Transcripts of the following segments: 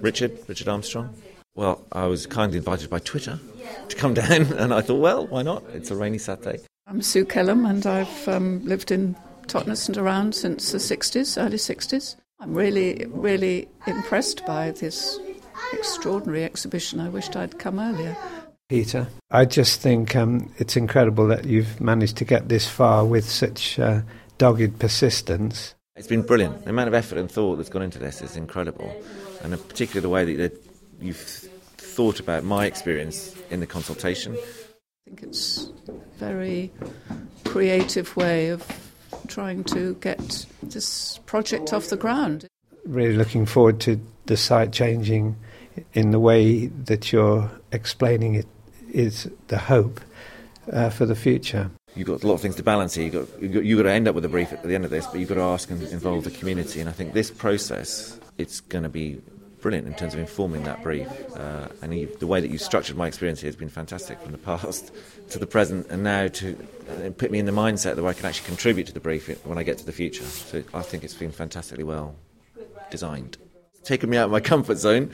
Richard, Richard Armstrong. Well, I was kindly invited by Twitter to come down, and I thought, well, why not? It's a rainy Saturday. I'm Sue Kellam, and I've um, lived in Totnes and around since the 60s, early 60s. I'm really, really impressed by this extraordinary exhibition. I wished I'd come earlier. Peter, I just think um, it's incredible that you've managed to get this far with such uh, dogged persistence. It's been brilliant. The amount of effort and thought that's gone into this is incredible, and particularly the way that, that you've thought about my experience in the consultation. I think it's a very creative way of trying to get this project off the ground. Really looking forward to the site changing in the way that you're explaining it is the hope uh, for the future. You've got a lot of things to balance here. You've got, you've got, you've got to end up with a brief at the end of this, but you've got to ask and involve the community. And I think this process, it's going to be brilliant in terms of informing that brief. Uh, and you, the way that you've structured my experience here has been fantastic from the past to the present, and now to uh, put me in the mindset that I can actually contribute to the brief when I get to the future. So I think it's been fantastically well designed. It's taken me out of my comfort zone.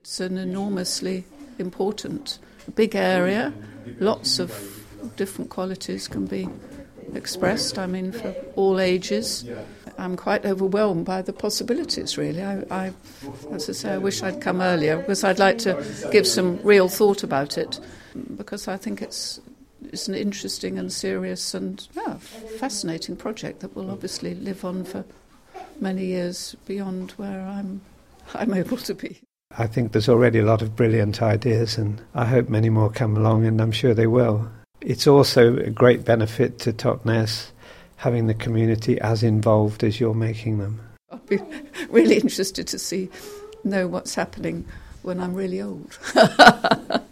It's an enormously important, big area. Lots of different qualities can be expressed. I mean, for all ages. I'm quite overwhelmed by the possibilities, really. I, I, as I say, I wish I'd come earlier because I'd like to give some real thought about it because I think it's it's an interesting and serious and yeah, fascinating project that will obviously live on for many years beyond where I'm I'm able to be. I think there's already a lot of brilliant ideas, and I hope many more come along, and I'm sure they will. It's also a great benefit to Totnes having the community as involved as you're making them. I'll be really interested to see know what's happening when I'm really old.